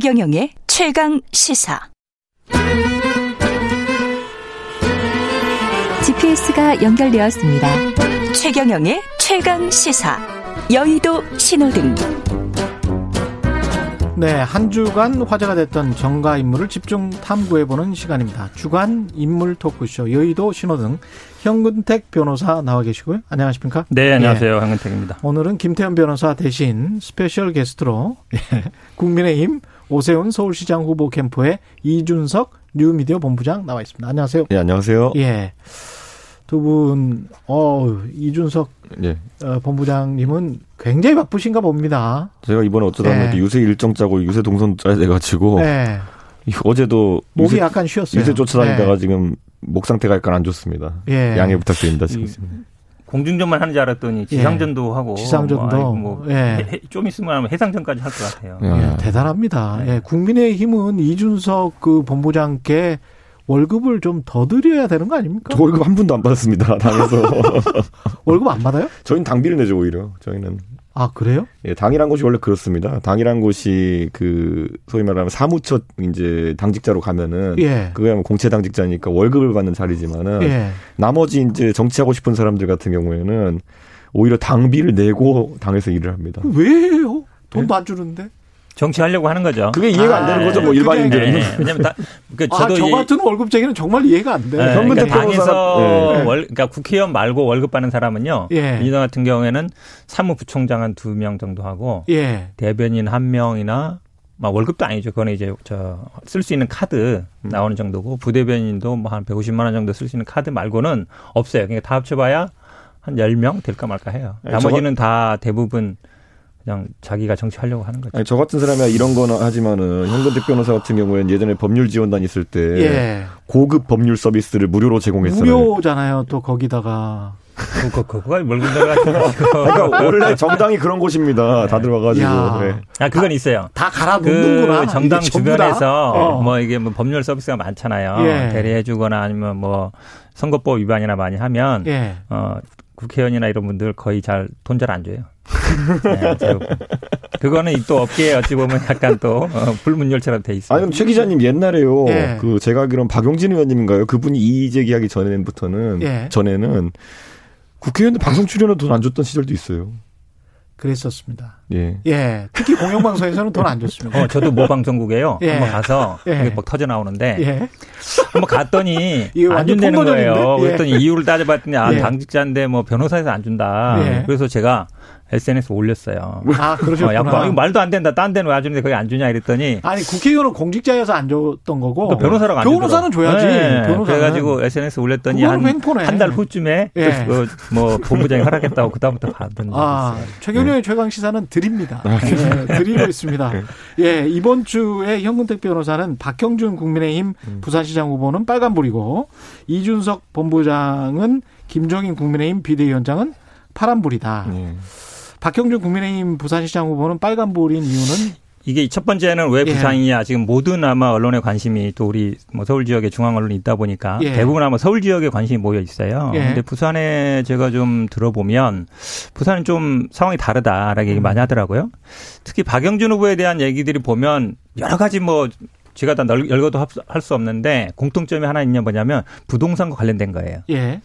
최경영의 최강 시사. GPS가 연결되었습니다. 최경영의 최강 시사. 여의도 신호등. 네, 한 주간 화제가 됐던 정가 인물을 집중 탐구해보는 시간입니다. 주간 인물 토크쇼 여의도 신호등 현근택 변호사 나와 계시고요. 안녕하십니까? 네, 안녕하세요. 예. 현근택입니다. 오늘은 김태현 변호사 대신 special guest로 예, 국민의힘 오세훈 서울시장 후보 캠프의 이준석 뉴미디어 본부장 나와 있습니다. 안녕하세요. 네, 안녕하세요. 예. 두 분, 어, 이준석 예. 어, 본부장님은 굉장히 바쁘신가 봅니다. 제가 이번에 어쩌다 네. 유세 일정 짜고 유세 동선 짜야 돼가지고 네. 어제도 목이 유세, 약간 쉬었어요. 유세 쫓아다니다가 네. 지금 목 상태가 약간 안 좋습니다. 예. 양해 부탁드립니다. 지금. 공중전만 하는 줄 알았더니 지상전도 예. 하고 지상전도 뭐, 뭐 예. 좀 있으면 해상전까지 할 것 같아요. 예. 대단합니다. 네. 예. 국민의힘은 이준석 그 본부장께 월급을 좀 더 드려야 되는 거 아닙니까? 저 월급 한 푼도 안 받았습니다. 당에서. 월급 안 받아요? 저희는 당비를 내죠, 오히려. 저희는. 아, 그래요? 예, 당이란 곳이 원래 그렇습니다. 당이란 곳이 그, 소위 말하면 사무처 이제 당직자로 가면은. 예. 그거야 뭐 공채 당직자니까 월급을 받는 자리지만은. 예. 나머지 이제 정치하고 싶은 사람들 같은 경우에는 오히려 당비를 내고 당에서 일을 합니다. 왜요? 돈도 예? 안 주는데? 정치하려고 하는 거죠. 그게 이해가 안 되는 거죠, 뭐 일반인들은. 네. 왜냐면 다, 그 저도 아, 저 같은 월급쟁이는 정말 이해가 안 돼. 네. 그러니까 당에서 네. 월, 그러니까 국회의원 말고 월급 받는 사람은요. 예. 민주당 같은 경우에는 사무부총장 한 두 명 정도 하고 예. 대변인 한 명이나 막 월급도 아니죠. 그거는 이제 저 쓸 수 있는 카드 나오는 정도고 부대변인도 뭐 한 150만 원 정도 쓸 수 있는 카드 말고는 없어요. 그러니까 다 합쳐봐야 한 10명 될까 말까 해요. 네, 나머지는 다 대부분 그냥 자기가 정치하려고 하는 거죠. 아니, 저 같은 사람이 이런 거는 하지만은 현근택 변호사 같은 경우에는 예전에 법률 지원단 있을 때 예. 고급 법률 서비스를 무료로 제공했어요. 무료잖아요. 또 거기다가 그거 그거가 멀군 그러니까 원래 정당이 그런 곳입니다. 네. 다들 와가지고. 네. 아 그건 있어요. 다 갈아 놓는구나. 그 정당 주변에서 어. 뭐 이게 뭐 법률 서비스가 많잖아요. 예. 대리해주거나 아니면 뭐 선거법 위반이나 많이 하면 예. 어 국회의원이나 이런 분들 거의 잘 돈 잘 안 줘요. 네, 그거는 또 업계에 어찌 보면 약간 또 어, 불문율처럼 돼 있어요. 아니, 최 기자님 옛날에요. 예. 그 제가 알기로는 박용진 의원님인가요? 그분이 이의 제기하기 전에부터는 예. 전에는 국회의원들 방송 출연은 돈 안 줬던 시절도 있어요. 그랬었습니다. 예. 예. 특히 공영방송에서는 돈 안 줬습니다. 어, 저도 모 방송국에요. 예. 한번 가서 예. 이게 막 터져 나오는데 예. 한번 갔더니 안 준다는 거예요. 예. 그랬더니 이유를 따져봤더니 아, 예. 당직자인데 뭐 변호사에서 안 준다. 예. 그래서 제가 SNS 올렸어요. 아, 그러셨구나. 어, 야, 이거 말도 안 된다. 딴 데는 왜 주는데 거기 안 주냐 이랬더니. 아니, 국회의원은 공직자여서 안 줬던 거고. 변호사라고 안 변호사는 줘야지. 네. 변호사는. 그래 가지고 SNS 올렸더니 한한달 후쯤에 예. 그, 뭐 본부장이 허락했다고 그다음부터 받은 아, 최경영의 네. 최강 시사는 드립니다. 아, 네, 드리고 있습니다. 네. 예, 이번 주에 현근택 변호사는 박형준 국민의힘 음. 부산시장 후보는 빨간불이고 이준석 본부장은 김종인 국민의힘 비대위원장은 파란불이다. 네. 박형준 국민의힘 부산시장 후보는 빨간불인 이유는 이게 첫 번째는 왜 예. 부산이냐 지금 모든 아마 언론의 관심이 또 우리 뭐 서울 지역의 중앙 언론이 있다 보니까 예. 대부분 아마 서울 지역에 관심이 모여 있어요. 예. 근데 부산에 제가 좀 들어보면 부산은 좀 상황이 다르다라고 얘기 음. 많이 하더라고요. 특히 박영준 후보에 대한 얘기들이 보면 여러 가지 뭐 제가 다 열거도 할 수 없는데 공통점이 하나 있냐 뭐냐면 부동산과 관련된 거예요. 예.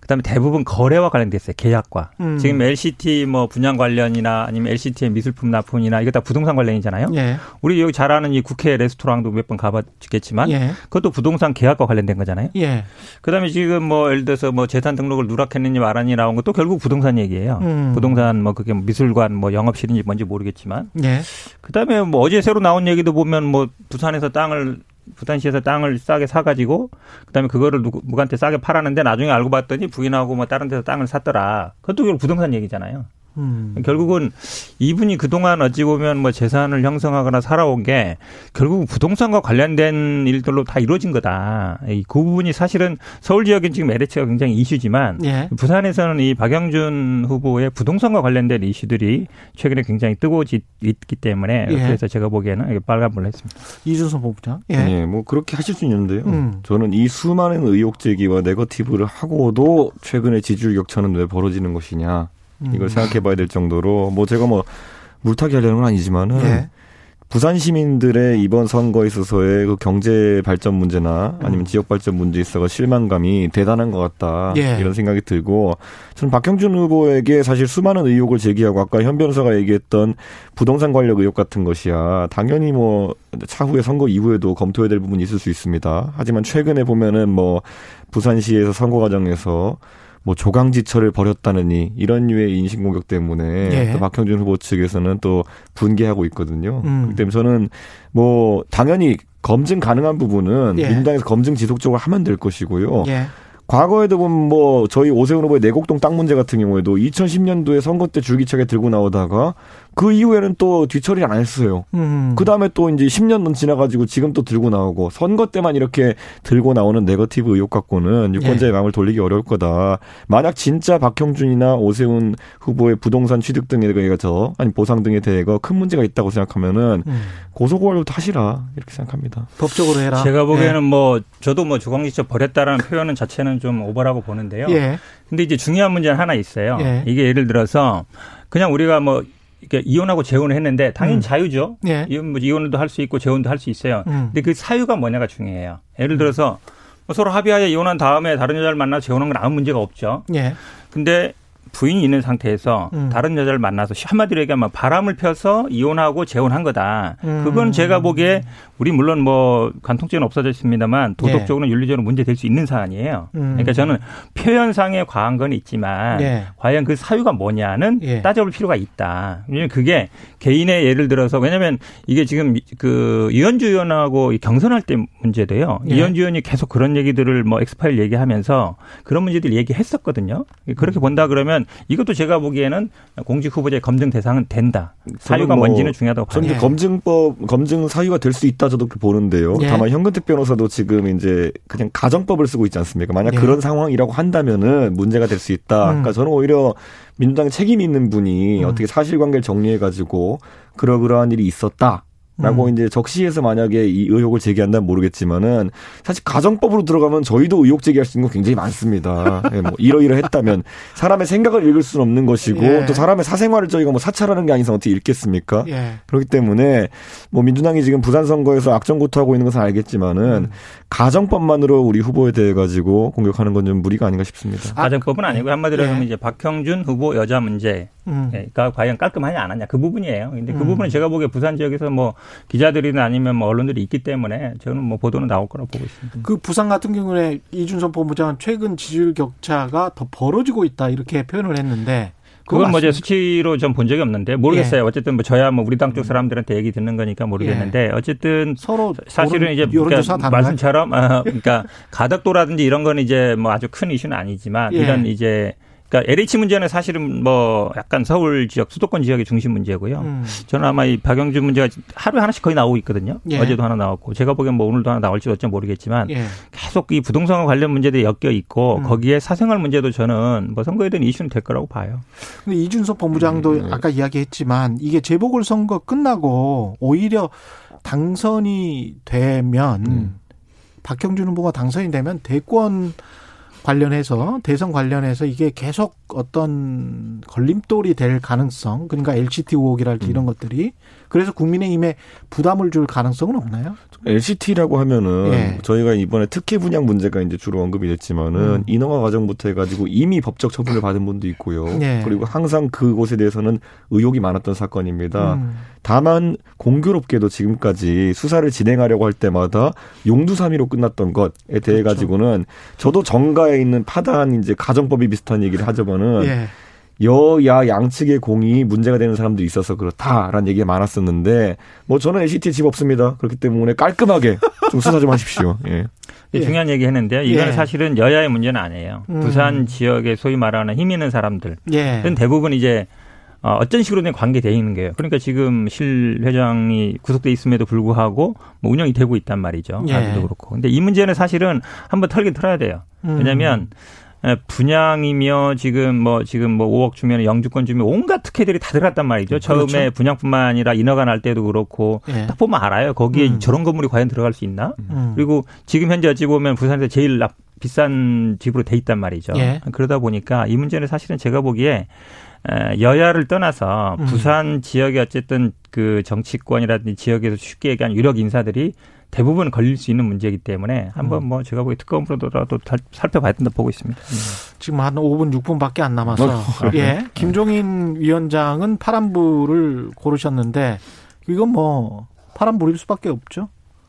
그다음에 대부분 거래와 관련돼 있어요. 계약과. 음. 지금 LCT 뭐 분양 관련이나 아니면 LCT의 미술품 납품이나 이거 다 부동산 관련이잖아요. 예. 우리 여기 잘 아는 이 국회 레스토랑도 몇 번 가봤겠지만 예. 그것도 부동산 계약과 관련된 거잖아요. 예. 그다음에 지금 뭐 예를 들어서 뭐 재산 등록을 누락했느냐 말았니 나온 것도 결국 부동산 얘기예요. 음. 부동산 뭐 그게 뭐 미술관 뭐 영업실인지 뭔지 모르겠지만. 예. 그다음에 뭐 어제 새로 나온 얘기도 보면 뭐 부산에서 땅을 부산시에서 땅을 싸게 사가지고 그다음에 그거를 누구, 누구한테 싸게 팔았는데 나중에 알고 봤더니 부인하고 뭐 다른 데서 땅을 샀더라. 그것도 결국 부동산 얘기잖아요. 음. 결국은 이분이 그동안 어찌 보면 뭐 재산을 형성하거나 살아온 게 결국 부동산과 관련된 일들로 다 이루어진 거다. 그 부분이 사실은 서울 지역은 지금 LH가 굉장히 이슈지만 예. 부산에서는 이 박영준 후보의 부동산과 관련된 이슈들이 최근에 굉장히 뜨거워지 있기 때문에 예. 그래서 제가 보기에는 빨간불을 했습니다. 이준석 본부장. 예. 예. 뭐 그렇게 하실 수 있는데요. 음. 저는 이 수많은 의혹 제기와 네거티브를 하고도 최근에 지지율 격차는 왜 벌어지는 것이냐. 이걸 음. 생각해 봐야 될 정도로 뭐 제가 뭐 물타기 하려는 건 아니지만은 예. 부산 시민들의 이번 선거에 있어서의 그 경제 발전 문제나 아니면 지역 발전 문제에 있어서 실망감이 대단한 것 같다 예. 이런 생각이 들고 저는 박형준 후보에게 사실 수많은 의혹을 제기하고 아까 현 변호사가 얘기했던 부동산 관련 의혹 같은 것이야 당연히 뭐 차후에 선거 이후에도 검토해야 될 부분이 있을 수 있습니다. 하지만 최근에 보면은 뭐 부산시에서 선거 과정에서 뭐 조강지처를 벌였다느니 이런 류의 인신 공격 때문에 예. 또 박형준 후보 측에서는 또 분개하고 있거든요. 음. 그렇기 때문에 저는 뭐 당연히 검증 가능한 부분은 예. 민주당에서 검증 지속적으로 하면 될 것이고요. 예. 과거에도 보면 뭐 저희 오세훈 후보의 내곡동 땅 문제 같은 경우에도 2010년도에 선거 때 줄기차게 들고 나오다가 그 이후에는 또 뒤처리를 안 했어요. 음. 그 다음에 또 이제 10년 은 지나가지고 지금 또 들고 나오고 선거 때만 이렇게 들고 나오는 네거티브 의혹 갖고는 유권자의 예. 마음을 돌리기 어려울 거다. 만약 진짜 박형준이나 오세훈 후보의 부동산 취득 등에 대해서 아니 보상 등에 대해서 큰 문제가 있다고 생각하면은 음. 고소고발부터 하시라 이렇게 생각합니다. 법적으로 해라. 제가 보기에는 예. 뭐 저도 뭐 주광지처 버렸다라는 표현은 자체는 좀 오버라고 보는데요. 예. 근데 이제 중요한 문제는 하나 있어요. 예. 이게 예를 들어서 그냥 우리가 뭐 이렇게 이혼하고 재혼을 했는데 당연히 음. 자유죠. 예. 이혼 뭐 이혼도 할 수 있고 재혼도 할 수 있어요. 음. 근데 그 사유가 뭐냐가 중요해요. 예를 들어서 뭐 서로 합의하에 이혼한 다음에 다른 여자를 만나 재혼한 건 아무 문제가 없죠. 예. 근데 부인이 있는 상태에서 음. 다른 여자를 만나서 한마디로 얘기하면 바람을 펴서 이혼하고 재혼한 거다. 음. 그건 제가 보기에 우리 물론 뭐 간통죄는 없어졌습니다만 도덕적으로는 예. 윤리적으로 문제 될 수 있는 사안이에요. 음. 그러니까 저는 표현상의 과한 건 있지만 예. 과연 그 사유가 뭐냐는 예. 따져볼 필요가 있다. 왜냐하면 그게 개인의 예를 들어서 왜냐하면 이게 지금 그 이현주 의원하고 경선할 때 문제도요. 예. 이현주 의원이 계속 그런 얘기들을 뭐 엑스파일 얘기하면서 그런 문제들 얘기했었거든요. 그렇게 음. 본다 그러면 이것도 제가 보기에는 공직 후보자의 검증 대상은 된다. 사유가 뭐 뭔지는 중요하다고 봐요. 저는 검증법 검증 사유가 될 수 있다. 저도 보는데요. 예. 다만 현근택 변호사도 지금 이제 그냥 가정법을 쓰고 있지 않습니까? 만약 예. 그런 상황이라고 한다면은 문제가 될 수 있다. 음. 그러니까 저는 오히려 민주당 책임 있는 분이 음. 어떻게 사실관계를 정리해 가지고 그러그러한 일이 있었다. 라고 음. 이제 적시해서 만약에 이 의혹을 제기한다면 모르겠지만은 사실 가정법으로 들어가면 저희도 의혹 제기할 수 있는 거 굉장히 많습니다. 예, 뭐 이러이러했다면 사람의 생각을 읽을 수는 없는 것이고 예. 또 사람의 사생활을 저희가 뭐 사찰하는 게 아니서 어떻게 읽겠습니까? 예. 그렇기 때문에 뭐 민주당이 지금 부산 선거에서 악정구토하고 있는 것은 알겠지만은 음. 가정법만으로 우리 후보에 대해 가지고 공격하는 건 좀 무리가 아닌가 싶습니다. 가정법은 아니고 한마디로 하면 예. 이제 박형준 후보 여자 문제가 음. 예, 과연 깔끔하냐 안 하냐 그 부분이에요. 근데 그 음. 부분은 제가 보기에 부산 지역에서 뭐 기자들이나 아니면 뭐 언론들이 있기 때문에 저는 뭐 보도는 나올 거라고 보고 있습니다. 그 부산 같은 경우에 이준석 본부장은 최근 지지율 격차가 더 벌어지고 있다 이렇게 표현을 했는데 그건 뭐 이제 수치로 좀본 적이 없는데 모르겠어요. 예. 어쨌든 뭐 저야 뭐 우리 당 쪽 사람들한테 얘기 듣는 거니까 모르겠는데 예. 어쨌든 서로 사실은 이제 그러니까 말씀처럼 어, 그러니까 가덕도라든지 이런 건 이제 뭐 아주 큰 이슈는 아니지만 예. 이런 이제 그러니까 LH 문제는 사실은 뭐 약간 서울 지역 수도권 지역의 중심 문제고요. 음. 저는 아마 이 박영준 문제가 하루에 하나씩 거의 나오고 있거든요. 예. 어제도 하나 나왔고 제가 보기엔 뭐 오늘도 하나 나올지 어찌 모르겠지만 예. 계속 이 부동산 관련 문제들이 엮여 있고 음. 거기에 사생활 문제도 저는 뭐 선거에 대한 이슈는 될 거라고 봐요. 근데 이준석 본부장도 음. 아까 이야기했지만 이게 재보궐 선거 끝나고 오히려 당선이 되면 음. 박형준 후보가 당선이 되면 대권 관련해서 대선 관련해서 이게 계속 어떤 걸림돌이 될 가능성 그러니까 LCT 의혹이랄지 음. 이런 것들이 그래서 국민의힘에 부담을 줄 가능성은 없나요? LCT라고 하면은 예. 저희가 이번에 특혜 분양 문제가 이제 주로 언급이 됐지만은 음. 인허가 과정부터 해가지고 이미 법적 처분을 받은 분도 있고요. 예. 그리고 항상 그곳에 대해서는 의혹이 많았던 사건입니다. 음. 다만 공교롭게도 지금까지 수사를 진행하려고 할 때마다 용두사미로 끝났던 것에 대해 가지고는 그렇죠. 저도 정가에 있는 파단 이제 가정법이 비슷한 얘기를 하자면은. 예. 여야 양측의 공이 문제가 되는 사람도 있어서 그렇다라는 얘기가 많았었는데 뭐 저는 NCT 집 없습니다. 그렇기 때문에 깔끔하게 좀 수사 좀 하십시오. 예. 예. 중요한 얘기 했는데요. 이거는 예. 사실은 여야의 문제는 아니에요. 음. 부산 지역에 소위 말하는 힘 있는 사람들은 예. 대부분 이제 어, 어떤 식으로든 관계되어 있는 거예요. 그러니까 지금 실 회장이 구속돼 있음에도 불구하고 뭐 운영이 되고 있단 말이죠. 예. 아직도 그렇고. 근데 이 문제는 사실은 한번 털긴 털어야 돼요. 왜냐하면 음. 예, 분양이며 지금 뭐 지금 뭐 5억 주면 영주권 주면 온갖 특혜들이 다 들어갔단 말이죠. 그렇죠. 처음에 분양뿐만 아니라 인허가 날 때도 그렇고 예. 딱 보면 알아요. 거기에 음. 저런 건물이 과연 들어갈 수 있나? 음. 그리고 지금 현재 어찌 보면 부산에서 제일 납, 비싼 집으로 돼 있단 말이죠. 예. 그러다 보니까 이 문제는 사실은 제가 보기에 여야를 떠나서 음. 부산 지역에 어쨌든 그 정치권이라든지 지역에서 쉽게 얘기한 유력 인사들이 대부분 걸릴 수 있는 문제이기 때문에 한번 음. 뭐 제가 보기 특검으로라도 살펴봐야 된다 보고 있습니다. 음. 지금 한 5분 6분밖에 안 남아서 어. 예 김종인 위원장은 파란불을 고르셨는데 이건 뭐 파란불일 수밖에 없죠.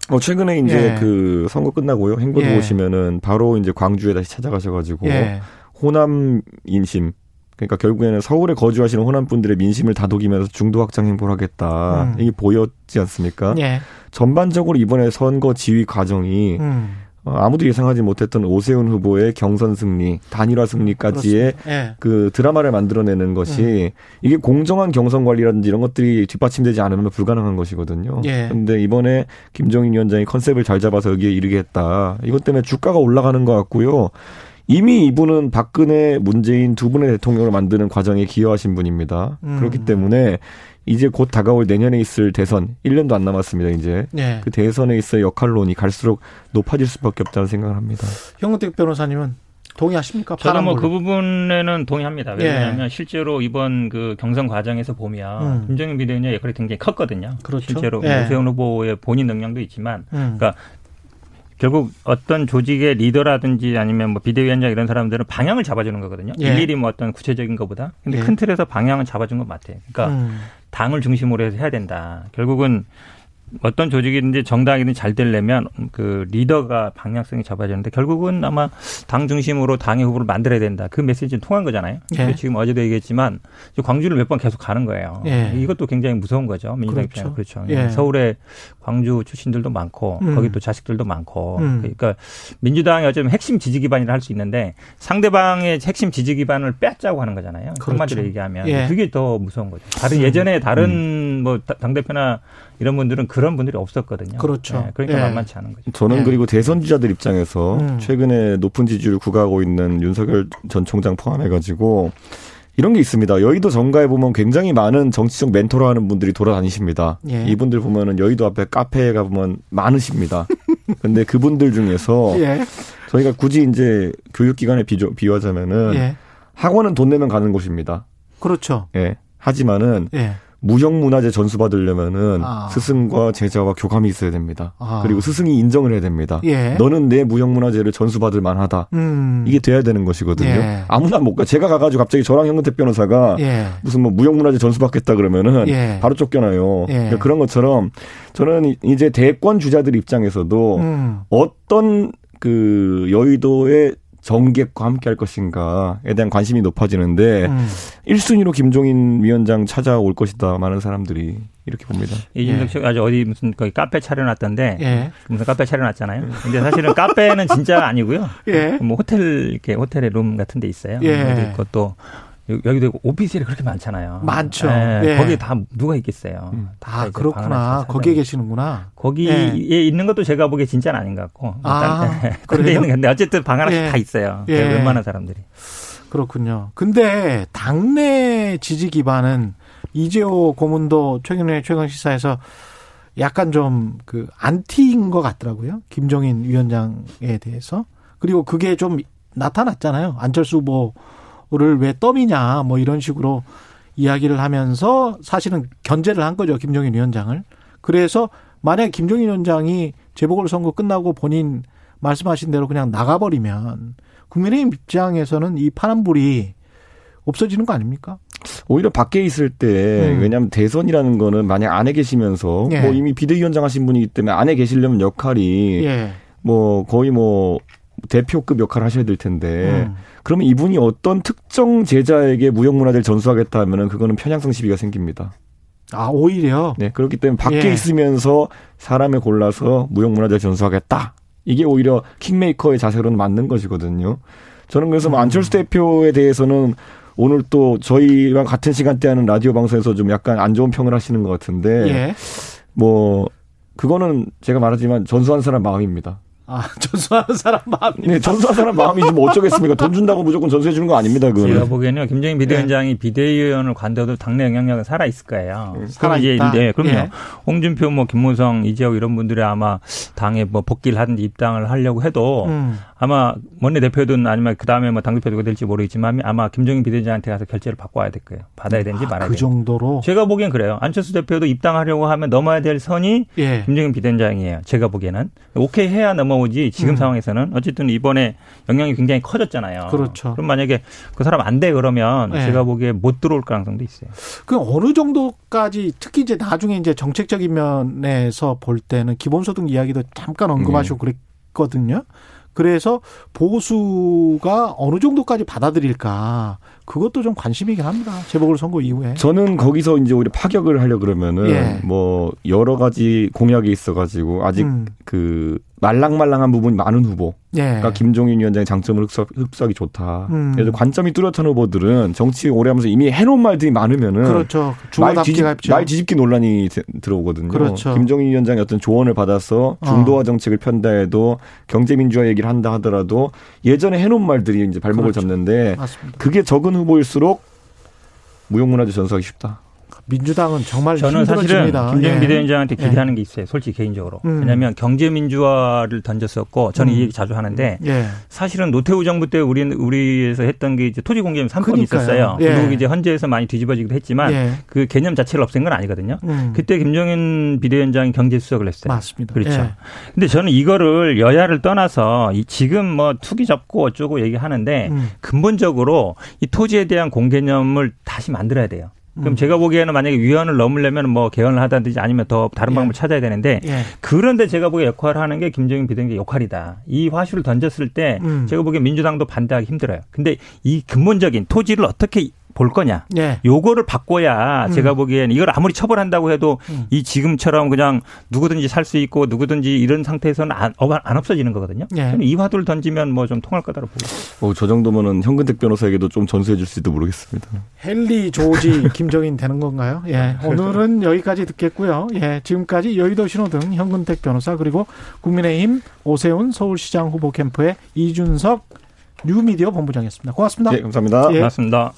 어 최근에 이제 예. 그 선거 끝나고요 행보도 예. 보시면은 바로 이제 광주에 다시 찾아가셔가지고 예. 호남 인심 그러니까 결국에는 서울에 거주하시는 호남 분들의 민심을 다독이면서 중도 확장 행보를 하겠다 음. 이게 보였지 않습니까? 예. 전반적으로 이번에 선거 지휘 과정이 음. 어, 아무도 예상하지 못했던 오세훈 후보의 경선 승리, 단일화 승리까지의 예. 그 드라마를 만들어내는 것이 음. 이게 공정한 경선 관리라든지 이런 것들이 뒷받침되지 않으면 불가능한 것이거든요. 그런데 예. 이번에 김종인 위원장이 컨셉을 잘 잡아서 여기에 이르게 했다. 이것 때문에 주가가 올라가는 것 같고요. 이미 이분은 박근혜, 문재인 두 분의 대통령을 만드는 과정에 기여하신 분입니다. 음. 그렇기 때문에 이제 곧 다가올 내년에 있을 대선 1년도 안 남았습니다. 이제 네. 그 대선에 있어 역할론이 갈수록 높아질 수밖에 없다는 생각을 합니다. 형은택 변호사님은 동의하십니까? 저는 뭐 그 부분에는 동의합니다. 왜냐하면 예. 실제로 이번 그 경선 과정에서 보면 음. 김정인 비대위원장 역할이 굉장히 컸거든요. 그렇죠. 실제로 예. 오세훈 후보의 본인 능력도 있지만, 음. 그러니까 결국 어떤 조직의 리더라든지 아니면 뭐 비대위원장 이런 사람들은 방향을 잡아주는 거거든요. 예. 일일이 뭐 어떤 구체적인 것보다. 근데 예. 큰 틀에서 방향을 잡아준 것 같아요. 그러니까 음. 당을 중심으로 해서 해야 된다. 결국은 어떤 조직이든지 정당이든지 잘 되려면 그 리더가 방향성이 잡아야 되는데 결국은 아마 당 중심으로 당의 후보를 만들어야 된다. 그 메시지는 통한 거잖아요. 예. 지금 어제도 얘기했지만 광주를 몇 번 계속 가는 거예요. 예. 이것도 굉장히 무서운 거죠. 민주당 그렇죠. 그렇죠. 예. 서울에 광주 출신들도 많고 음. 거기 또 자식들도 많고 음. 그러니까 민주당이 어쩌면 핵심 지지 기반이라 할 수 있는데 상대방의 핵심 지지 기반을 빼앗자고 하는 거잖아요. 그렇죠. 한마디로 얘기하면 예. 그게 더 무서운 거죠. 다른 음. 예전에 다른 음. 뭐 당 대표나 이런 분들은 그런 분들이 없었거든요. 그렇죠. 네, 그러니까 네. 만만치 않은 거죠. 저는 네. 그리고 대선 주자들 입장에서 음. 최근에 높은 지지율을 구가하고 있는 윤석열 전 총장 포함해가지고 이런 게 있습니다. 여의도 정가에 보면 굉장히 많은 정치적 멘토로 하는 분들이 돌아다니십니다. 예. 이분들 보면은 여의도 앞에 카페에 가보면 많으십니다. 근데 그분들 중에서 예. 저희가 굳이 이제 교육기관에 비교, 비유하자면은 예. 학원은 돈 내면 가는 곳입니다. 그렇죠. 예. 하지만은 예. 무형문화재 전수 받으려면은 아. 스승과 제자와 교감이 있어야 됩니다. 아. 그리고 스승이 인정을 해야 됩니다. 예. 너는 내 무형문화재를 전수 받을 만하다. 음. 이게 돼야 되는 것이거든요. 예. 아무나 못 가. 제가 가가지고 갑자기 저랑 현근택 변호사가 예. 무슨 뭐 무형문화재 전수 받겠다 그러면은 예. 바로 쫓겨나요. 예. 그러니까 그런 것처럼 저는 이제 대권 주자들 입장에서도 음. 어떤 그 여의도의 정객과 함께 할 것인가에 대한 관심이 높아지는데 음. 1순위로 김종인 위원장 찾아올 것이다 많은 사람들이 이렇게 봅니다. 이준석 씨가 예. 아주 어디 무슨 거기 카페 차려놨던데 예. 무슨 카페 차려놨잖아요. 근데 사실은 카페는 진짜 아니고요. 예. 뭐 호텔 이렇게 호텔의 룸 같은 데 있어요. 예. 그것도 여기도 오피스텔이 그렇게 많잖아요. 많죠. 네, 예. 거기에 다 누가 있겠어요. 음. 다 아, 그렇구나. 거기에 계시는구나. 거기에 예. 있는 것도 제가 보기에 진짜는 아닌 것 같고. 아, 그런데 있는 건데 어쨌든 방 하나씩 예. 다 있어요. 예. 웬만한 사람들이. 그렇군요. 근데 당내 지지 기반은 이재호 고문도 최근에 최근 시사에서 약간 좀 그 안티인 것 같더라고요. 김종인 위원장에 대해서. 그리고 그게 좀 나타났잖아요. 안철수 후보 를 왜 떠미냐 뭐 이런 식으로 이야기를 하면서 사실은 견제를 한 거죠 김종인 위원장을. 그래서 만약 김종인 위원장이 재보궐선거 끝나고 본인 말씀하신 대로 그냥 나가버리면 국민의힘 입장에서는 이 파란불이 없어지는 거 아닙니까? 오히려 밖에 있을 때 음. 왜냐하면 대선이라는 거는 만약 안에 계시면서 예. 뭐 이미 비대위원장 하신 분이기 때문에 안에 계시려면 역할이 예. 뭐 거의 뭐 대표급 역할을 하셔야 될 텐데 음. 그러면 이분이 어떤 특정 제자에게 무형문화재를 전수하겠다 하면은 그거는 편향성 시비가 생깁니다. 아 오히려 네 그렇기 때문에 밖에 예. 있으면서 사람을 골라서 무형문화재를 전수하겠다 이게 오히려 킹메이커의 자세로는 맞는 것이거든요. 저는 그래서 뭐 음. 안철수 대표에 대해서는 오늘 또 저희랑 같은 시간대 하는 라디오 방송에서 좀 약간 안 좋은 평을 하시는 것 같은데 예. 뭐 그거는 제가 말하지만 전수한 사람 마음입니다. 아, 전수하는 사람 마음이. 네, 전수하는 사람 마음이지 뭐 어쩌겠습니까? 돈 준다고 무조건 전수해 주는 거 아닙니다, 그거 제가 보기에는요, 김정인 비대위원장이 네. 비대위원을 관둬도 당내 영향력은 살아있을 거예요. 음, 살아있다. 네, 그럼요. 예. 홍준표, 뭐, 김무성, 이재호 이런 분들이 아마 당에 뭐 복귀를 하든지 입당을 하려고 해도 음. 아마 원내 대표든 아니면 그 다음에 뭐 당대표가 될지 모르겠지만 아마 김정인 비대위원장한테 가서 결재를 바꿔야 될 거예요. 받아야 되는지 아, 말아야 그 정도로? 제가 보기엔 그래요. 안철수 대표도 입당하려고 하면 넘어야 될 선이 예. 김정인 비대위원장이에요. 제가 보기에는. 오케이 해야 넘어 오지 지금 음. 상황에서는 어쨌든 이번에 영향이 굉장히 커졌잖아요. 그렇죠. 그럼 만약에 그 사람 안 돼 그러면 예. 제가 보기에 못 들어올 가능성도 있어요. 그 어느 정도까지 특히 이제 나중에 이제 정책적인 면에서 볼 때는 기본소득 이야기도 잠깐 언급하시고 네. 그랬거든요. 그래서 보수가 어느 정도까지 받아들일까 그것도 좀 관심이긴 합니다. 재보궐 선거 이후에. 저는 거기서 이제 우리 파격을 하려 그러면은 예. 뭐 여러 가지 공약이 있어 가지고 아직 음. 그 말랑말랑한 부분이 많은 후보. 예. 그러니까 김종인 위원장의 장점을 흡수, 흡수하기 좋다. 음. 그래서 관점이 뚜렷한 후보들은 정치 오래 하면서 이미 해놓은 말들이 많으면은 그렇죠. 말, 뒤집, 말 뒤집기 논란이 들어오거든요. 그렇죠. 김종인 위원장의 어떤 조언을 받아서 중도화 어. 정책을 편다 해도 경제민주화 얘기를 한다 하더라도 예전에 해놓은 말들이 이제 발목을 그렇죠. 잡는데 맞습니다. 그게 적은 후보일수록 무용문화재 전수하기 쉽다. 민주당은 정말 저는 사실은 김정인 예. 비대위원장한테 예. 기대하는 게 있어요. 솔직히 개인적으로. 음. 왜냐하면 경제 민주화를 던졌었고 저는 음. 이 얘기 자주 하는데 예. 사실은 노태우 정부 때 우리 우리에서 했던 게 이제 토지 공개념 3법이 있었어요. 예. 그리고 이제 헌재에서 많이 뒤집어지기도 했지만 예. 그 개념 자체를 없앤 건 아니거든요. 음. 그때 김정인 비대위원장이 경제 수석을 했어요. 맞습니다. 그렇죠. 예. 근데 저는 이거를 여야를 떠나서 지금 뭐 투기 접고 어쩌고 얘기하는데 음. 근본적으로 이 토지에 대한 공개념을 다시 만들어야 돼요. 그럼 음. 제가 보기에는 만약에 위원을 넘으려면 뭐 개헌을 하든지 아니면 더 다른 예. 방법을 찾아야 되는데 예. 그런데 제가 보기에 역할을 하는 게 김정인 비대위의 역할이다. 이 화수를 던졌을 때 음. 제가 보기에 민주당도 반대하기 힘들어요. 근데 이 근본적인 토지를 어떻게 볼 거냐. 예. 요거를 바꿔야 음. 제가 보기엔 이걸 아무리 처벌한다고 해도 음. 이 지금처럼 그냥 누구든지 살 수 있고 누구든지 이런 상태에서는 안, 안 없어지는 거거든요. 예. 이 화두를 던지면 뭐 좀 통할 거다라고 보고. 어, 저 정도면은 현근택 변호사에게도 좀 전수해 줄 수도 모르겠습니다. 헨리 조지 김정인 되는 건가요? 예. 오늘은 여기까지 듣겠고요. 예. 지금까지 여의도 신호등 현근택 변호사 그리고 국민의힘 오세훈 서울시장 후보 캠프의 이준석 뉴미디어 본부장이었습니다. 고맙습니다. 네, 감사합니다. 예. 고맙습니다.